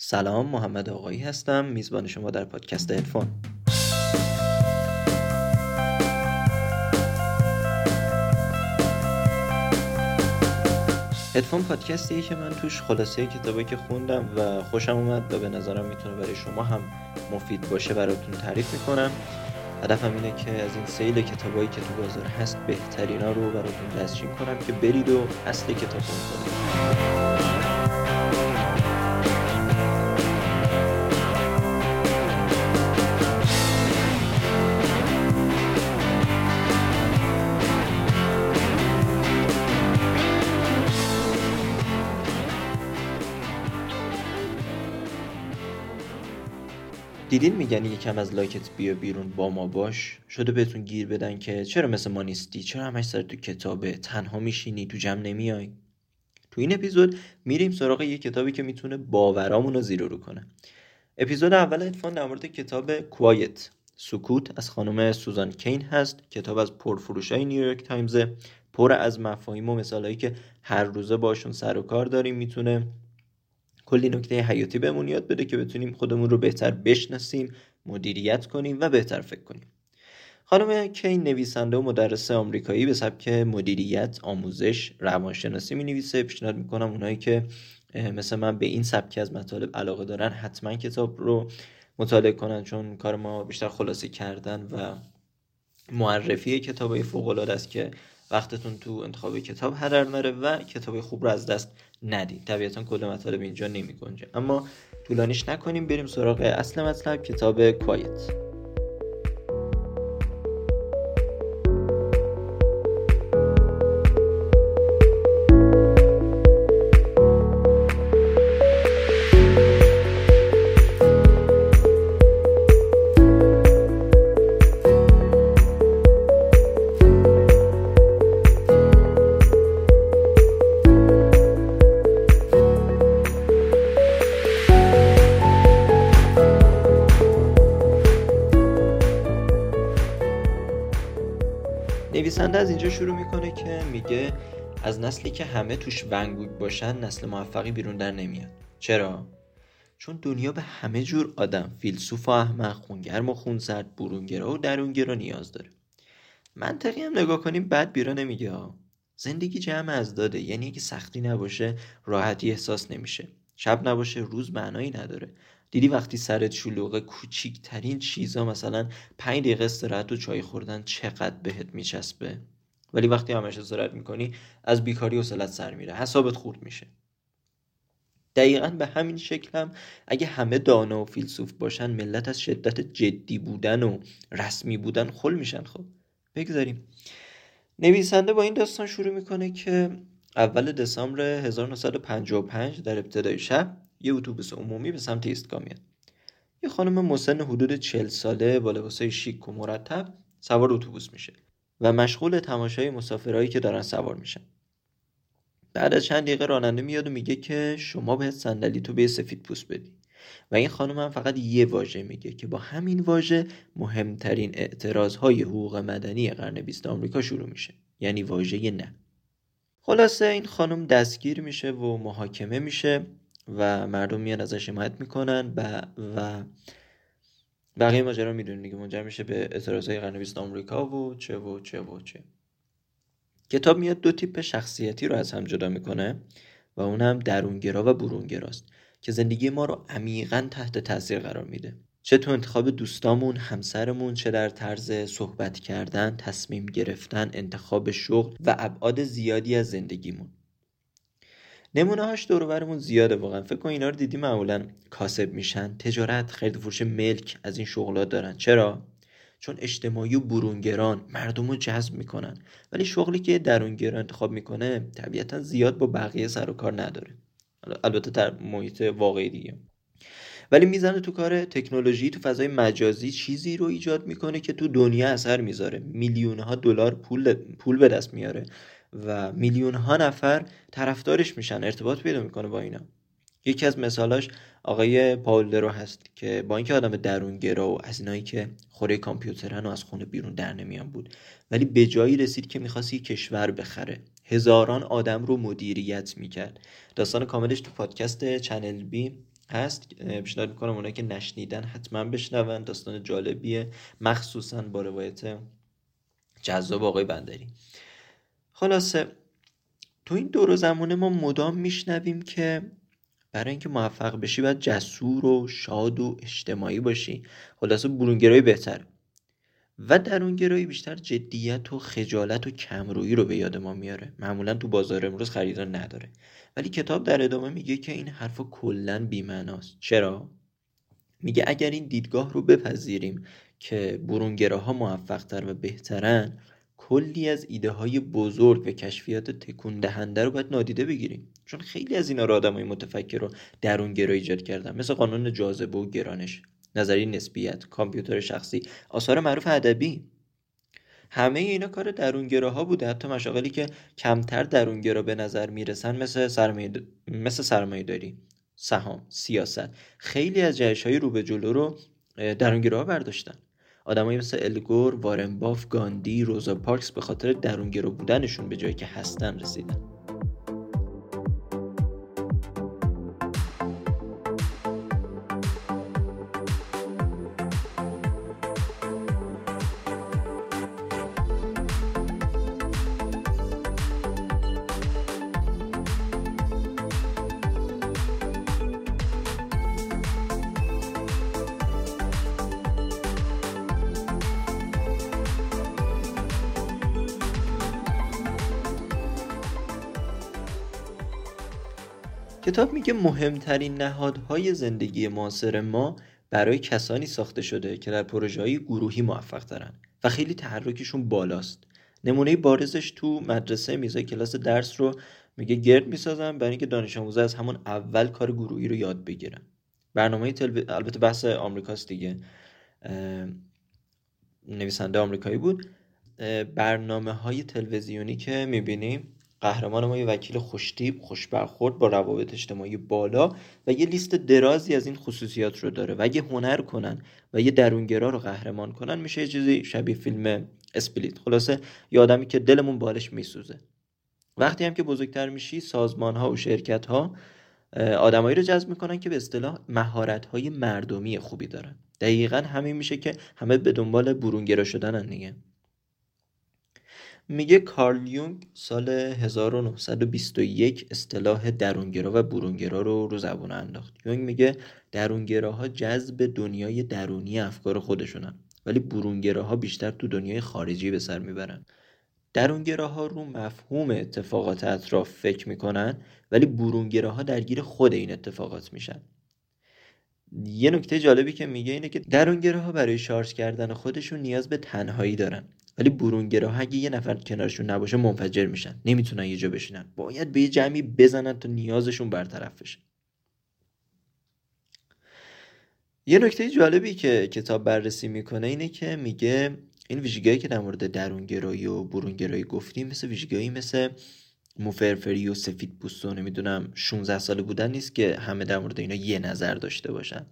سلام محمد آقایی هستم میزبان شما در پادکست هدفون هدفون پادکستیه که من توش خلاصه کتابی که خوندم و خوشم اومد و به نظرم می‌تونه برای شما هم مفید باشه براتون تعریف می‌کنم. هدفم اینه که از این سیل کتابایی که تو بازار هست بهترینا رو براتون دستچین کنم که برید و اصل کتاب رو دیدین میگن یکم از لاکت بیا بیرون با ما باش؟ شده بهتون گیر بدن که چرا مثل ما نیستی؟ چرا همش سر تو کتابه؟ تنها میشینی تو جمع نمیای؟ تو این اپیزود میریم سراغ یه کتابی که می‌تونه باورامون رو زیر و رو کنه. اپیزود اول اتفاق در مورد کتاب Quiet سکوت از خانم سوزان کین هست. کتاب از پرفروشای نیویورک تایمز پر از مفاهیم و مثالهایی که هر روزه باشون سر و کار داریم می‌تونه. کلی نکته حیاتی بهمون یاد بده که بتونیم خودمون رو بهتر بشناسیم مدیریت کنیم و بهتر فکر کنیم. خانم کین نویسنده و مدرس آمریکایی به سبک مدیریت آموزش روانشناسی می نویسه پیشنهاد می‌کنم اونایی که مثل من به این سبک از مطالب علاقه دارن حتما کتاب رو مطالعه کنن چون کار ما بیشتر خلاصه کردن و معرفی کتاب فوق العاده است که وقتتون تو انتخاب کتاب هدر نره و کتاب خوب رو از دست ندید طبیعتا کل مطالب اینجا نمی گنجه اما طولانیش نکنیم بریم سراغ اصل مطلب کتاب کوایت. از نسلی که همه توش ونگوگ باشن نسل موفقی بیرون در نمیاد. چرا؟ چون دنیا به همه جور آدم فیلسوف و احمق خونگرم و خونسرد برونگرا و درونگرا نیاز داره. منطقی هم نگاه کنیم بعد بیرا نمیگه زندگی جمع از داده یعنی اگه سختی نباشه راحتی احساس نمیشه. شب نباشه روز معنایی نداره. دیدی وقتی سرت شلوغه کوچیکترین چیزا مثلا پنج دقیقه استراحت و چای خوردن چقدر بهت میچسبه؟ ولی وقتی همش استراحت می‌کنی از بیکاری و سلت سر میره. حسابت خورد میشه. دقیقا به همین شکل هم اگه همه دانا و فیلسوف باشن ملت از شدت جدی بودن و رسمی بودن خل میشن خب. بگذاریم. نویسنده با این داستان شروع می‌کنه که اول دسامبر 1955 در ابتدای شب یه اتوبوس عمومی به سمت ایستگاه میاد یه خانم مسن حدود چل ساله با لباسای شیک و مرتب سوار اتوبوس میشه. و مشغول تماشای مسافرهایی که دارن سوار میشن. بعد از چند دقیقه راننده میاد و میگه که شما باید صندلی تو به سفید پوست بدی. و این خانم هم فقط یه واژه میگه که با همین واژه مهمترین اعتراض های حقوق مدنی قرن بیست آمریکا شروع میشه. یعنی واژه نه. خلاصه این خانم دستگیر میشه و محاکمه میشه و مردم میان ازش حمایت می‌کنن و, و بقیه ماجرا می‌دونید دیگه منجر میشه به اعتراضهای قرن بیست آمریکا و چه و چه و چه. کتاب میاد دو تیپ شخصیتی رو از هم جدا می‌کنه و اونم درونگرا و برونگراست که زندگی ما رو عمیقا تحت تاثیر قرار میده. چه تو انتخاب دوستامون همسرمون چه در طرز صحبت کردن تصمیم گرفتن انتخاب شغل و ابعاد زیادی از زندگیمون. نمونه هاش دور زیاده واقعا. فکر کن اینا رو دیدی معمولا کاسب میشن. تجارت خرید فروش ملک از این شغلات دارن. چرا؟ چون اجتماعی و برونگران مردم رو جذب می‌کنن. ولی شغلی که درونگرا انتخاب می‌کنه طبیعتا زیاد با بقیه سر و کار نداره. البته در محیط واقعی دیگه. ولی می‌زنه تو کار تکنولوژی تو فضای مجازی چیزی رو ایجاد می‌کنه که تو دنیا اثر می‌ذاره. میلیون ها دلار پول پول به دست میاره. و میلیون ها نفر طرفدارش میشن ارتباط پیدا می‌کنه با اینا. یکی از مثالاش آقای پاول درو هست که با اینکه آدم درونگرا و از اینایی که خوره کامپیوترن و از خونه بیرون در نمیان بود ولی به جایی رسید که می‌خواست یک کشور بخره. هزاران آدم رو مدیریت می‌کرد. داستان کاملش تو پادکست چنل بی هست. پیشنهاد می‌کنم اونایی که نشنیدن حتما بشنون. داستان جالبیه. مخصوصا با روایت جذاب آقای بندری. خلاصه تو این دور زمانه ما مدام میشنویم که برای اینکه موفق بشی باید جسور و شاد و اجتماعی باشی. خلاصه برونگرایی بهتر و درونگرایی بیشتر جدیت و خجالت و کمرویی رو به یاد ما میاره. معمولا تو بازار امروز خریدار نداره. ولی کتاب در ادامه میگه که این حرفا کلا بیمعناست. چرا؟ میگه اگر این دیدگاه رو بپذیریم که برونگراها موفقتر و بهترن کلی از ایده های بزرگ و کشفیات تکون دهنده رو باید نادیده بگیریم. چون خیلی از اینا رو آدمای متفکر رو درونگرا ایجاد کردن. مثل قانون جاذبه و گرانش. نظری نسبیت کامپیوتر شخصی آثار معروف ادبی. همه اینا کار درونگراها بوده. حتی مشاغلی که کمتر درونگرا به نظر می‌رسن مثل سرمایه مثل سرمایه داری سهام سیاست. خیلی از جهش های رو به جلو رو درونگراها برداشتن. آدمایی مثل الگور، وارن باف، گاندی، روزا پارکس به خاطر درونگرا بودنشون به جایی که هستن رسیدن. کتاب میگه مهمترین نهادهای زندگی معاصر ما برای کسانی ساخته شده که در پروژه های گروهی موفق دارن و خیلی تحرکشون بالاست. نمونه بارزش تو مدرسه میزای کلاس درس رو میگه گرد می‌سازن برای اینکه دانش آموزا از همون اول کار گروهی رو یاد بگیرن. برنامه تلو... البته بحث آمریکاست دیگه. نویسنده آمریکایی بود. برنامه های تلویزیونی که می‌بینیم قهرمان ما یه وکیل خوشتیب خوش برخورد با روابط اجتماعی بالا و یه لیست درازی از این خصوصیات رو داره و اگه هنر کنن و یه درونگرا رو قهرمان کنن میشه یه چیزی شبیه فیلم اسپلیت. خلاصه یه آدمی که دلمون بالش میسوزه. وقتی هم که بزرگتر میشی سازمان ها و شرکت ها آدمایی رو جذب می‌کنن که به اصطلاح مهارت های مردمی خوبی دارن. دقیقا همین میشه که همه به دنبال برونگرا شدنن دیگه. میگه کارل یونگ سال 1921 اصطلاح درونگرا و برونگرا رو رو زبون انداخت. یونگ میگه درونگراها جذب دنیای درونی افکار خودشونن ولی برونگراها بیشتر تو دنیای خارجی به سر می‌برن. درونگراها رو مفهوم اتفاقات اطراف فکر می‌کنن ولی برونگراها درگیر خود این اتفاقات میشن. یه نکته جالبی که میگه اینه که درونگراها برای شارژ کردن خودشون نیاز به تنهایی دارن. ولی برونگراها اگه یه نفر کنارشون نباشه منفجر میشن. نمی‌تونن یه جا بشینن. باید به یه جمعی بزنن تا نیازشون برطرف بشه. یه نکته جالبی که کتاب بررسی می‌کنه اینه که میگه این ویژگیهایی که در مورد درونگرایی و برونگرایی گفتیم مثل ویژگیهایی مثل موفرفری و سفید پوست و نمی‌دونم 16 ساله بودن نیست که همه در مورد اینا یه نظر داشته باشن.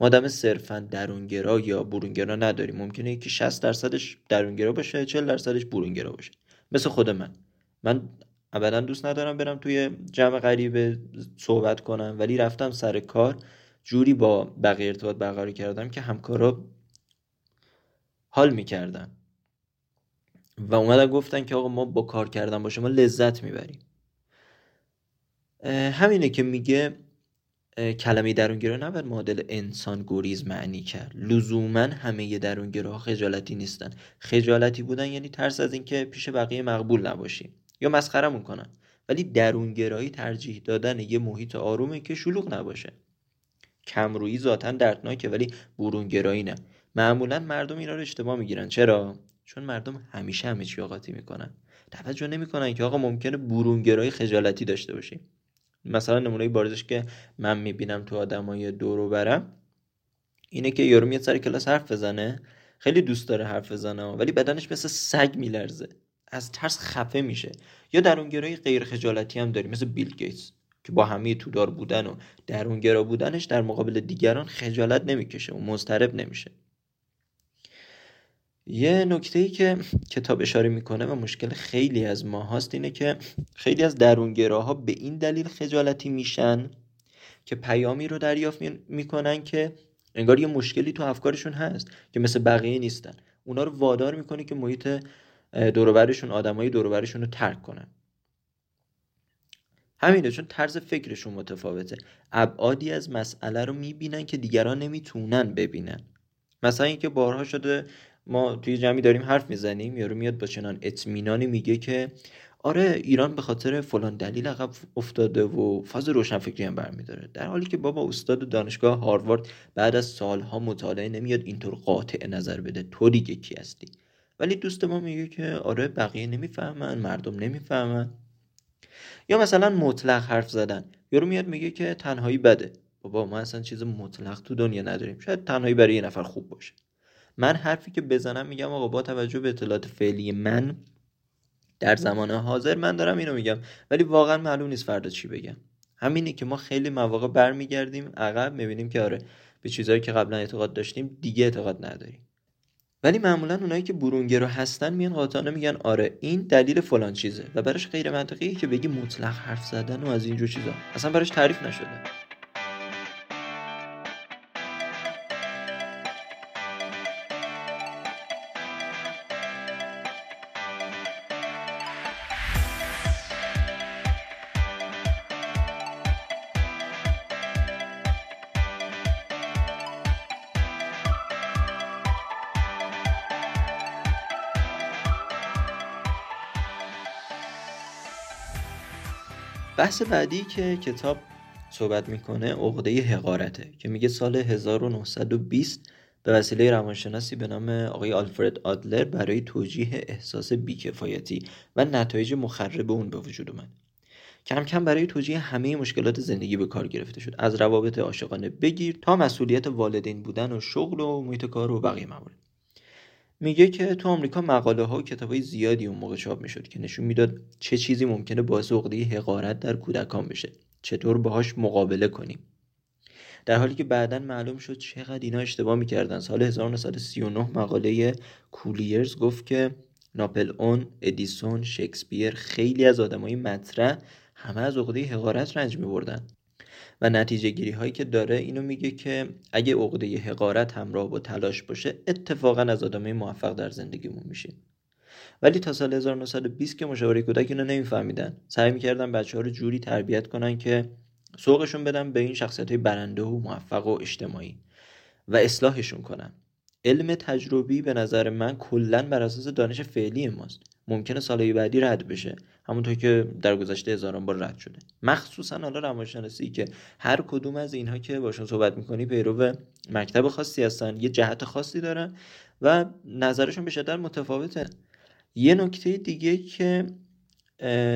ما آدم صرفا درونگرا یا برونگرا نداریم. ممکنه که 60 درصدش درونگرا باشه 40 درصدش برونگرا باشه. مثل خود من. من ابدا دوست ندارم برم توی جمع غریبه صحبت کنم ولی رفتم سر کار جوری با بقیه ارتباط برقرار کردم که همکارا حال می‌کردن. و اومدن گفتن که آقا ما با کار کردن با شما لذت می‌بریم. همینه که میگه کلمه درونگرا نباید معادل انسان گریز معنی کرد. لزوما همه درونگراها خجالتی نیستن. خجالتی بودن یعنی ترس از اینکه پیش بقیه مقبول نباشی یا مسخرمون کنن. ولی درونگرایی ترجیح دادن یه محیط آرومه که شلوغ نباشه. کمرویی ذاتا دردناکه ولی برونگرایی نه. معمولا مردم اینا رو اشتباه می‌گیرن. چرا؟ چون مردم همیشه همه چی آقاتی می‌کنن. توجه نمی‌کنن که آقا ممکنه برونگرایی خجالتی داشته باشیم. مثلا نمونه بارزش که من می‌بینم تو آدمای دورو برم اینه که یارو میاد سر کلاس حرف بزنه خیلی دوست داره حرف بزنه ولی بدنش مثل سگ میلرزه. از ترس خفه میشه. یا درونگرایی غیر خجالتی هم داری مثل بیل گیتس که با همه تودار بودن و درونگرا بودنش در مقابل دیگران خجالت نمی‌کشه و مضطرب نمیشه. یه نکته ای که کتاب اشاره می‌کنه و مشکل خیلی از ما هاست اینه که خیلی از درونگراها به این دلیل خجالتی میشن که پیامی رو دریافت می‌کنن که انگار یه مشکلی تو افکارشون هست که مثل بقیه نیستن. اونا رو وادار می‌کنه که محیط دوروبرشون آدمای دوروبرشون رو ترک کنن. همینه چون طرز فکرشون متفاوته. ابعادی از مسئله رو می‌بینن که دیگران نمی‌تونن ببینن. مثلا اینکه بارها شده ما توی جمعی داریم حرف می‌زنیم یارو میاد با چنان اطمینانی میگه که آره ایران به خاطر فلان دلیل عقب افتاده و فاز روشنفکری هم برمیداره. در حالی که بابا استاد دانشگاه هاروارد بعد از سالها مطالعه نمیاد اینطور قاطع نظر بده تو دیگه کی هستی؟ ولی دوست ما میگه که آره بقیه نمی‌فهمن مردم نمی‌فهمن. یا مثلا مطلق حرف زدن. یارو میاد میگه که تنهایی بده. بابا ما اصلا چیز مطلق تو دنیا نداریم. شاید تنهایی برای یه نفر خوب باشه. من حرفی که بزنم میگم آقا با توجه به اطلاعات فعلی من در زمان حاضر من دارم اینو میگم ولی واقعا معلوم نیست فردا چی بگم. همینی که ما خیلی مواقع برمیگردیم عقب می‌بینیم که آره به چیزهایی که قبلا اعتقاد داشتیم دیگه اعتقاد نداریم. ولی معمولا اونایی که برونگرو هستن میان قاطعانه میگن آره این دلیل فلان چیزه و براش غیر منطقیه که بگی مطلق حرف زدن و از اینجور چیزا. اصلا براش تعریف نشده. بحث بعدی که کتاب صحبت می‌کنه عقده حقارته که میگه سال 1920 به وسیله روانشناسی به نام آقای آلفرد آدلر برای توجیه احساس بیکفایتی و نتایج مخرب اون به وجود اومد. کم کم برای توجیه همه مشکلات زندگی به کار گرفته شد. از روابط عاشقانه بگیر تا مسئولیت والدین بودن و شغل و محیط کار و بقیه موارد. میگه که تو آمریکا مقاله ها و کتاب های زیادی اون موقع چاپ می‌شد که نشون می‌داد چه چیزی ممکنه باعث عقده حقارت در کودکان بشه. چطور باهاش مقابله کنیم. در حالی که بعدا معلوم شد چقدر اینا اشتباه می‌کردن. سال 1939 مقاله کولیرز گفت که ناپل اون، ادیسون، شکسپیر خیلی از آدمای مطرح همه از عقده حقارت رنج میبردن. و نتیجه گیری هایی که داره اینو میگه که اگه عقده حقارت همراه با تلاش باشه اتفاقا از آدمای موفق در زندگیمون میشیم. ولی تا سال 1920 که مشاوره کودک اینو نمیفهمیدن. سعی می‌کردن بچه ها رو جوری تربیت کنن که سوقشون بدن به این شخصیت های برنده و موفق و اجتماعی و اصلاحشون کنن. علم تجربی به نظر من کلا بر اساس دانش فعلی ماست. ممکنه سالهای بعدی رد بشه. همونطور که در گذشته هزاران بار رد شده. مخصوصا حالا روانشناسی که هر کدوم از اینها که باشون صحبت می‌کنی پیرو مکتب خاصی هستن یه جهت خاصی دارن و نظرشون به شدت متفاوته. یه نکته دیگه که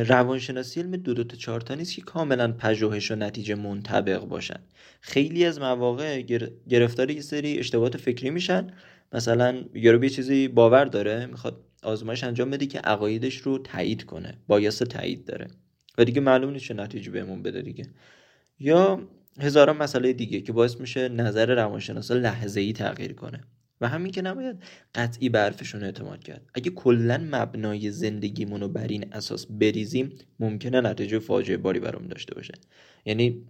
روانشناسی علم دو دو تا چهار تا نیست که کاملا پژوهش و نتیجه منطبق باشن. خیلی از مواقع گرفتار یه سری اشتباهات فکری میشن. مثلا یارو به چیزی باور داره می‌خواد آزمایش انجام بده که عقایدش رو تایید کنه بایاس تایید داره. و دیگه معلوم نیست چه نتیجه بهمون بده دیگه. یا هزاران مسئله دیگه که باعث میشه نظر روانشناسا لحظه ای تغییر کنه. و همین که نباید قطعی به حرفشون اعتماد کرد. اگه کلا مبنای زندگیمون رو بر این اساس بریزیم ممکنه نتیجه فاجعه باری برام داشته باشه. یعنی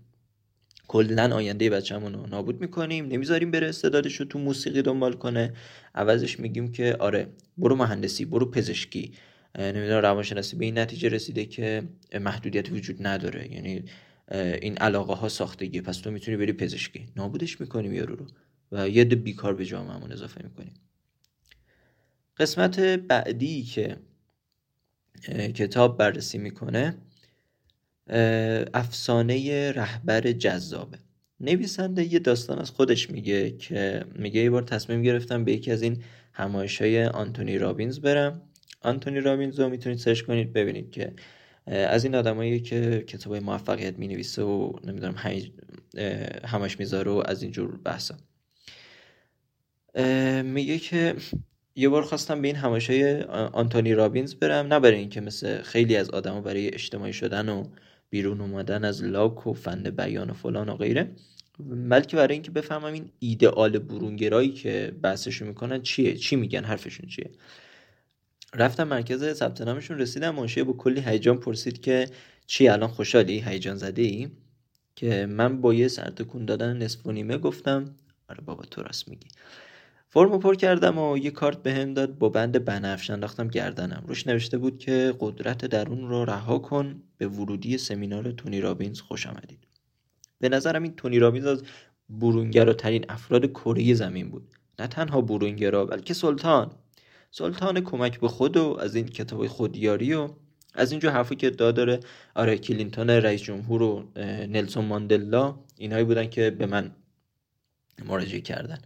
کلا آینده بچه‌مون رو نابود می‌کنیم. نمی‌ذاریم بره استعدادش رو تو موسیقی دنبال کنه. عوضش میگیم که آره برو مهندسی برو پزشکی. نمی‌دونم روانشناسی به این نتیجه رسیده که محدودیت وجود نداره. یعنی این علاقه ها ساختگی پس تو می‌تونی بری پزشکی. نابودش می‌کنیم یارو رو. و یه ده بیکار به جامعهمون اضافه می‌کنیم. قسمت بعدی که کتاب بررسی می‌کنه افسانه رهبر جذابه. نویسنده یه داستان از خودش میگه که میگه یه بار تصمیم گرفتم به یکی از این همایش های آنتونی رابینز برم. آنتونی رابینز رو می‌تونید سرچ کنید ببینید که از این آدمایی که کتاب موفقیت می نویسه و نمی‌دونم همش می‌ذاره و از اینجور بحثا. میگه که یه بار خواستم به این همایش آنتونی رابینز برم. نه برای اینکه مثل خیلی از آدما برای اجتماعی شدن و بیرون اومدن از لاک و فن بیان و فلان و غیره. بلکه برای اینکه بفهمم این ایدئال برونگرایی که بحثشون می‌کنن چیه؟ چی میگن؟ حرفشون چیه؟ رفتم مرکز ثبت نامشون رسیدم منشی با کلی هیجان پرسید که چی الان خوشحالی؟ هیجان زده ای که من با یه سرتکون دادن نصف و نیمه گفتم آره بابا تو راست میگی. فرمو پر کردم و یه کارت بهم داد با بند بنفش انداختم گردنم. روش نوشته بود که قدرت درون رو رها کن به ورودی سمینار تونی رابینز خوش آمدید. به نظرم این تونی رابینز از برونگراترین افراد کره زمین بود. نه تنها برونگرا بلکه سلطان. سلطان کمک به خود و از این کتاب خودیاری و از اینجا حرفی که داره. آره کلینتون رئیس جمهور و نلسون ماندلا اینهایی بودن که به من مراجعه کردن.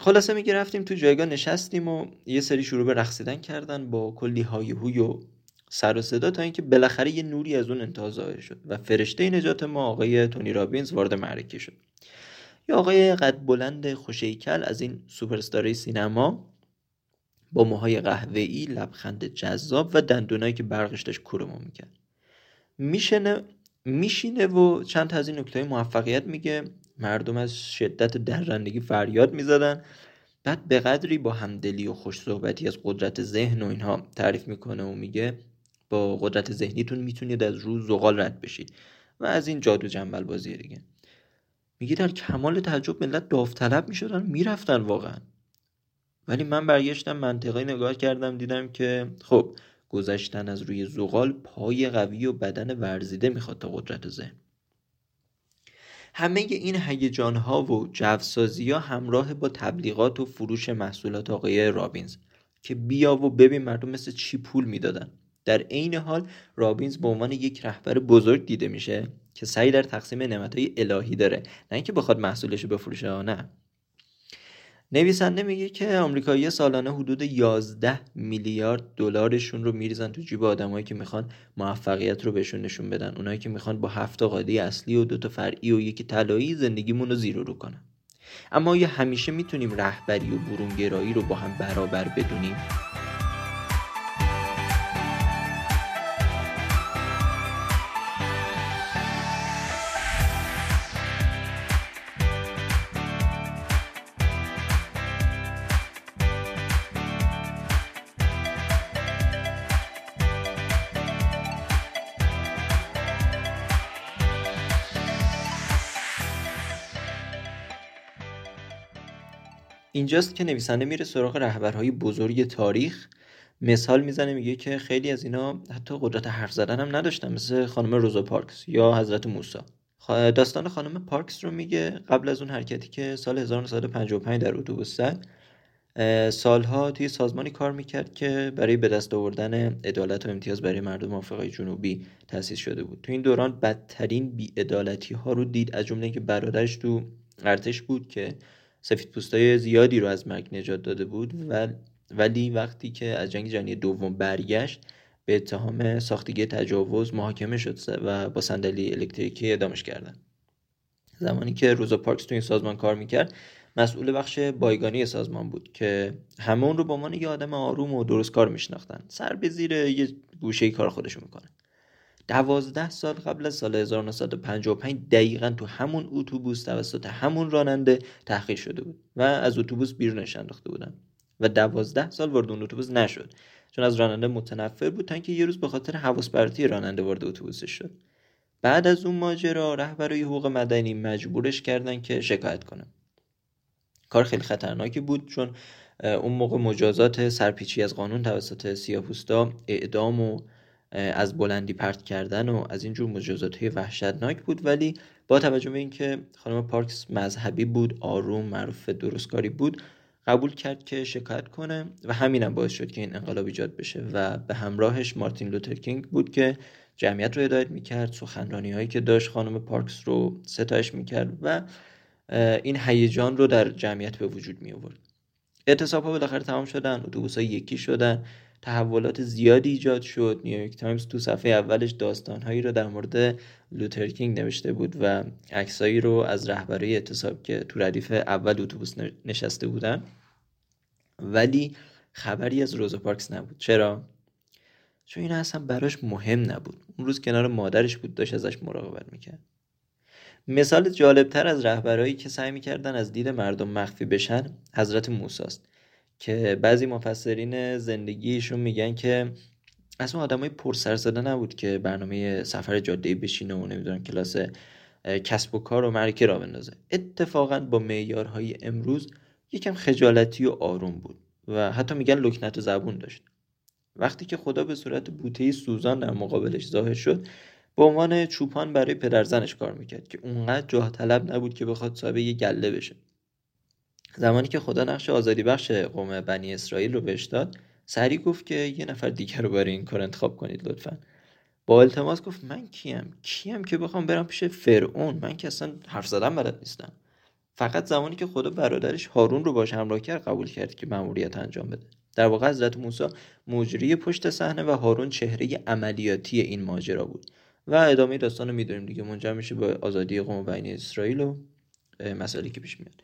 خلاصه میگه رفتیم تو جایگاه نشستیم و یه سری شروع به رقصیدن کردن با کلی های هوی و سر و صدا تا اینکه بالاخره یه نوری از اون انتها شد و فرشته نجات ما آقای تونی رابینز وارد معرکه شد. یا آقای قد بلند خوشیکل از این سوپرستاری سینما با موهای قهوه‌ای لبخند جذاب و دندونایی که برقش داشت کورمو می‌کرد. میشنه میشینه و چند تا از این نکته موفقیت میگه. مردم از شدت درندگی فریاد می‌زدن. بعد به قدری با همدلی و خوش صحبتی از قدرت ذهن و اینها تعریف می‌کنه و میگه با قدرت ذهنیتون می‌تونید از روز زغال رد بشید و از این جادو جنبل بازی دیگه. میگه در کمال تعجب ملت داوطلب می‌شدن می‌رفتن واقعا. ولی من برگشتم منطقه نگاه کردم دیدم که خب گذشتن از روی زغال پای قوی و بدن ورزیده می‌خواد تا قدرت ذهن. همه این هیجان ها و جوسازی ها همراه با تبلیغات و فروش محصولات آقای رابینز که بیا و ببین مردم مثل چی پول می‌دادن. در عین حال رابینز به عنوان یک رهبر بزرگ دیده میشه که سعی در تقسیم نعمتهای الهی داره نه اینکه بخواد محصولش رو بفروشه نه. نویسنده میگه که آمریکایی سالانه حدود 11 میلیارد دلارشون رو میریزن تو جیب آدمایی که می‌خوان موفقیت رو بهشون نشون بدن. اونایی که می‌خوان با هفت قاعده اصلی و دوتا فرعی و یکی طلایی زندگیمون رو زیرو رو کنن. اما یا همیشه می‌تونیم رهبری و برونگرایی رو با هم برابر بدونیم؟ اینجاست که نویسنده میره سراغ رهبرهای بزرگ تاریخ. مثال می‌زنه میگه که خیلی از اینا حتی قدرت حرف زدن هم نداشتن مثل خانم روزا پارکس یا حضرت موسی. داستان خانم پارکس رو میگه قبل از اون حرکتی که سال 1955 در اتوبوس سالها توی سازمانی کار می‌کرد که برای به دست آوردن عدالت و امتیاز برای مردم آفریقای جنوبی تأسیس شده بود. تو این دوران بدترین بیعدالتی ها رو دید از جمله که برادرش تو ارتش بود که سفید پوستای زیادی رو از مرگ نجات داده بود ولی وقتی که از جنگ جهانی دوم برگشت به اتهام ساختگی تجاوز محاکمه شد و با صندلی الکتریکی ادامش کردن زمانی که روزا پارکس تو این سازمان کار می‌کرد مسئول بخش بایگانی سازمان بود که همه اون رو با عنوان یه آدم آروم و درست کار میشناختن. سر به زیر یه گوشه کار خودشون می‌کنه. دوازده سال قبل از سال 1955 دقیقا تو همون اتوبوس توسط همون راننده تحقیر شده بود و از اتوبوس بیرونش انداخته بودن و دوازده سال وارد اون اتوبوس نشد چون از راننده متنفر بود تا اینکه یه روز به خاطر حواس راننده وارد اتوبوسش شد. بعد از اون ماجرا رهبرای حقوق مدنی مجبورش کردن که شکایت کنه. کار خیلی خطرناکی بود چون اون موقع مجازات سرپیچی از قانون توسط سیاپوستا اعدام و از بلندی پرت کردن و از اینجور مجازات های وحشتناک بود. ولی با توجه به اینکه خانم پارکس مذهبی بود آروم معروف درستکاری بود قبول کرد که شکایت کنه و همینم باعث شد که این انقلاب ایجاد بشه و به همراهش مارتین لوتر بود که جمعیت رو هدایت می‌کرد سخنرانی هایی که داشت خانم پارکس رو ستایش می‌کرد و این هیجان رو در جمعیت به وجود می آورد اعتصاب ها بالاخره تمام شدن اتوبوس یکی شدن. تحولات زیادی ایجاد شد. نیویورک تایمز تو صفحه اولش داستانهایی رو در مورد لوترکینگ نوشته بود و عکسایی رو از رهبری اعتصاب که تو ردیف اول اتوبوس نشسته بودن. ولی خبری از روزا پارکس نبود. چرا؟ چون این اصلا براش مهم نبود. اون روز کنار مادرش بود داشت ازش مراقبت می‌کرد. مثال جالبتر از رهبرایی که سعی می‌کردن از دید مردم مخفی بشن حضرت موساست. که بعضی مفسرین زندگیشون میگن که اصلا آدمای پر سر زده نبود که برنامه سفر جاده بشینه و نمی‌دونم کلاس کسب و کار و معرکه را بندازه. اتفاقا با معیارهای امروز یکم خجالتی و آروم بود و حتی میگن لکنت و زبون داشت. وقتی که خدا به صورت بوته سوزان در مقابلش ظاهر شد به عنوان چوپان برای پدرزنش کار می‌کرد که اونقدر جاه طلب نبود که بخواد صاحب یه گله بشه. زمانی که خدا نقش آزادی بخش قوم بنی اسرائیل رو بهش داد سریع گفت که یه نفر دیگر رو برای این کار انتخاب کنید لطفا. با التماس گفت من کیم؟ کیم که بخوام برم پیش فرعون؟ من که اصلا حرف زدن بلد نیستم. فقط زمانی که خدا برادرش هارون رو باش همراه کرد قبول کرد که مأموریت انجام بده. در واقع حضرت موسی مجری پشت صحنه و هارون چهره عملیاتی این ماجرا بود. و ادامه داستان رو می‌دونیم دیگه منجر میشه به آزادی قوم بین اسرائیل و مسائلی که پیش میاد.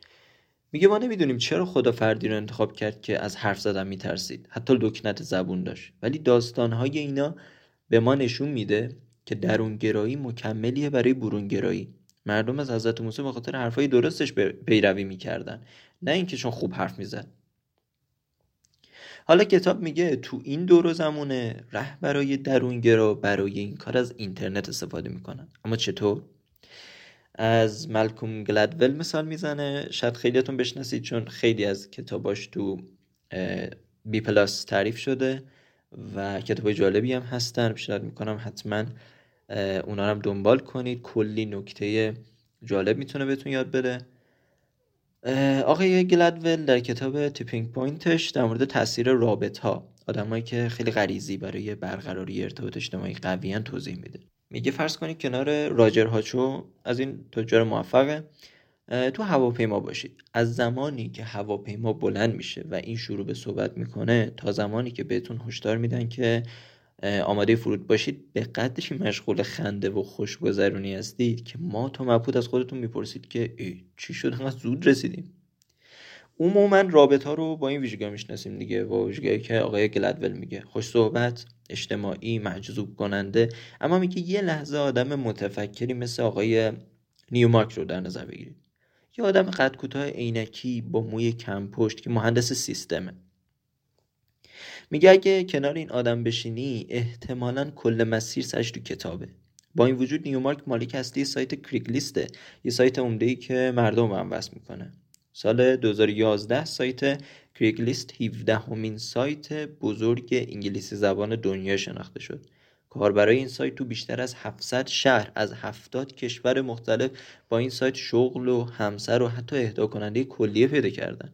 میگه ما نمی‌دونیم چرا خدا فردی رو انتخاب کرد که از حرف زدن میترسید. حتی لکنت زبون داشت. ولی داستانهای اینا به ما نشون میده که درونگرایی مکملیه برای برونگرایی. مردم از حضرت موسی به خاطر حرفای درستش پیروی می‌کردن. نه اینکه چون خوب حرف می‌زد. حالا کتاب میگه تو این دور و زمونه برای درونگرا برای این کار از اینترنت استفاده می‌کنن. اما چطور؟ از ملکوم گلدول مثال می‌زنه. شاید خیلیاتون بشناسید چون خیلی از کتاباش تو BPlus تعریف شده و کتاب جالبی هم هستن. پیشنهاد می‌کنم حتما اونا هم دنبال کنید. کلی نکته جالب می‌تونه بهتون یاد بده. آقای گلدول در کتاب Tipping Point ش در مورد تاثیر رابط ها آدمایی که خیلی غریزی برای برقراری ارتباط اجتماعی قویان توضیح میده. میگه فرض کنید کنار راجر هاچو از این تجار موفقه. تو هواپیما باشید از زمانی که هواپیما بلند میشه و این شروع به صحبت می‌کنه تا زمانی که بهتون هشدار میدن که آماده فرود باشید به قدری مشغول خنده و خوشگذرونی هستید که ما تو مبهوت از خودتون می‌پرسید که چی شد؟ انقدر زود رسیدیم. عموما رابط ها رو با این ویژگی می‌شناسیم دیگه با ویژگی که آقای گلدول میگه. خوش صحبت اجتماعی مجذوب کننده. اما میگه یه لحظه آدم متفکری مثل آقای نیومارک رو در نظر بگیرید. یه آدم قد کوتاه عینکی با موی کم پشت که مهندس سیستمه. میگه اگه کنار این آدم بشینی احتمالا کل مسیر سرش تو کتابه. با این وجود نیومارک مالک اصلی سایت کریک لیسته یه سایت عمده ای که مردم هم وصل می‌کنه. سال 2011 سایت کریک لیست 17 همین سایت بزرگ انگلیسی زبان دنیا شناخته شد. کاربرای این سایت تو بیشتر از 700 شهر از 70 کشور مختلف با این سایت شغل و همسر و حتی اهدا کننده کلیه پیدا کردن.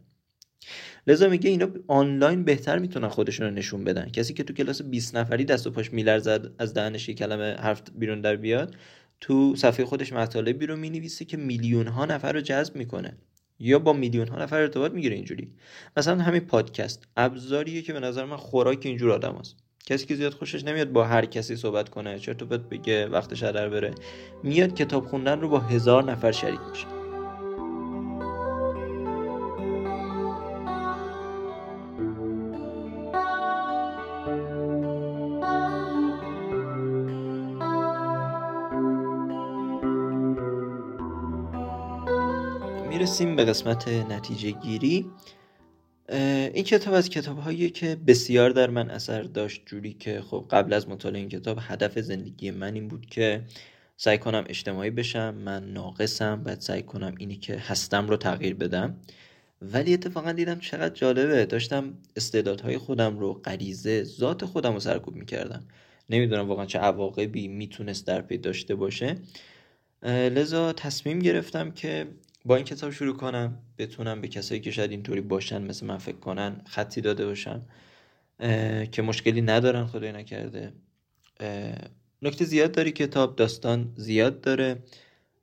لذا میگه اینا آنلاین بهتر می‌تونن خودشون رو نشون بدن. کسی که تو کلاس 20 نفری دست و پاش میلرزد از دهنش کلمه حرف بیرون در بیاد تو صفحه خودش مطالبی رو می‌نویسه که میلیون ها نفر رو جذب می‌کنه. یا با میلیون ها نفر ارتباط می‌گیره اینجوری. مثلا همین پادکست ابزاریه که به نظر من خوراک اینجور آدم هست. کسی که زیاد خوشش نمیاد با هر کسی صحبت کنه چرت و بگه وقتش در بره. میاد کتاب خوندن رو با هزار نفر شریک میشه. می‌رسیم به قسمت نتیجه گیری. این کتاب از کتاب هایی که بسیار در من اثر داشت جوری که خب قبل از مطالعه این کتاب هدف زندگی من این بود که سعی کنم اجتماعی بشم من ناقصم بعد سعی کنم اینی که هستم رو تغییر بدم. ولی اتفاقا دیدم چقدر جالبه. داشتم استعدادهای خودم رو غریزه ذات خودم رو سرکوب می‌کردم. نمی‌دونم واقعا چه عواقبی می‌تونست در پی داشته باشه. لذا تصمیم گرفتم که با این کتاب شروع کنم بتونم به کسایی که شاید اینطوری باشن مثل من فکر کنن خطی داده باشم که مشکلی ندارن خدای نکرده. نکته زیاد داری کتاب داستان زیاد داره.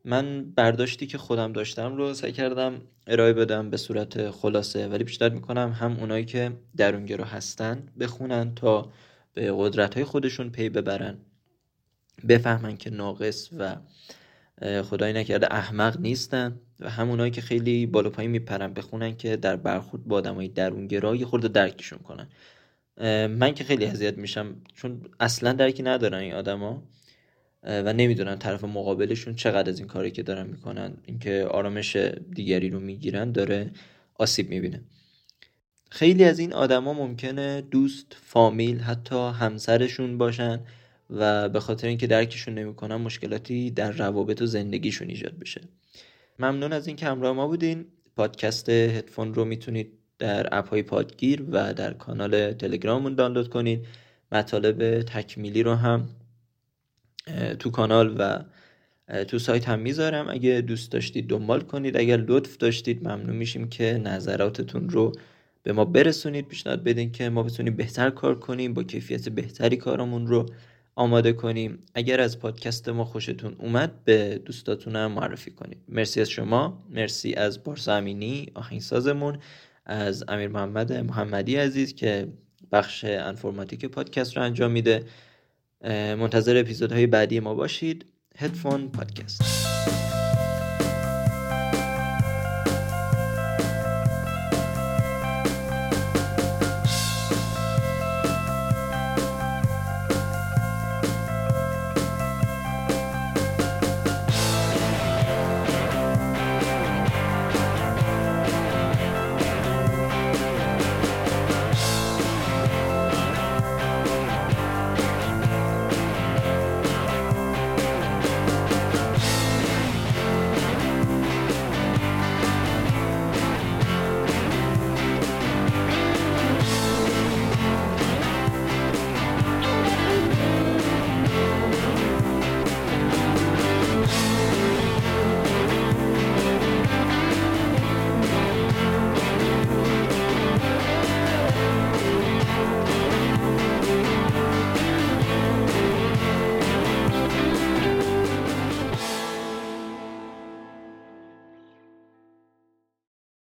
من برداشتی که خودم داشتم رو سعی کردم ارائه بدم به صورت خلاصه ولی پیشنهاد می‌کنم هم اونایی که درونگرا هستن بخونن تا به قدرت های خودشون پی ببرن بفهمن که ناقص و خدایی نکرده احمق نیستن و همونایی که خیلی بالا پایین میپرن بخونن که در برخورد با آدمای درونگرا یه خورده درکشون کنن. من که خیلی اذیت میشم چون اصلا درکی ندارن این آدما و نمی‌دونن طرف مقابلشون چقدر از این کاری که دارن می‌کنن. اینکه آرامش دیگری رو می‌گیرن داره آسیب می‌بینه. خیلی از این آدما ممکنه دوست فامیل حتی همسرشون باشن. و به خاطر اینکه درکشون نمی‌کنن مشکلاتی در روابط و زندگیشون ایجاد بشه. ممنون از اینکه همراه ما بودین. پادکست هدفون رو می‌تونید در اپ های پادگیر و در کانال تلگراممون دانلود کنید مطالب تکمیلی رو هم تو کانال و تو سایت هم می‌ذارم. اگه دوست داشتید دنبال کنید اگر لطف داشتید ممنون میشیم که نظراتتون رو به ما برسونید. پیشنهاد بدین که ما بتونیم بهتر کار کنیم با کیفیت بهتری کارمون رو آماده کنیم. اگر از پادکست ما خوشتون اومد به دوستاتون هم معرفی کنید. مرسی از شما. مرسی از بارسا امینی آهنگسازمون. از امیر محمد محمدی عزیز که بخش انفرماتیک پادکست رو انجام میده. منتظر اپیزودهای بعدی ما باشید. هدفون پادکست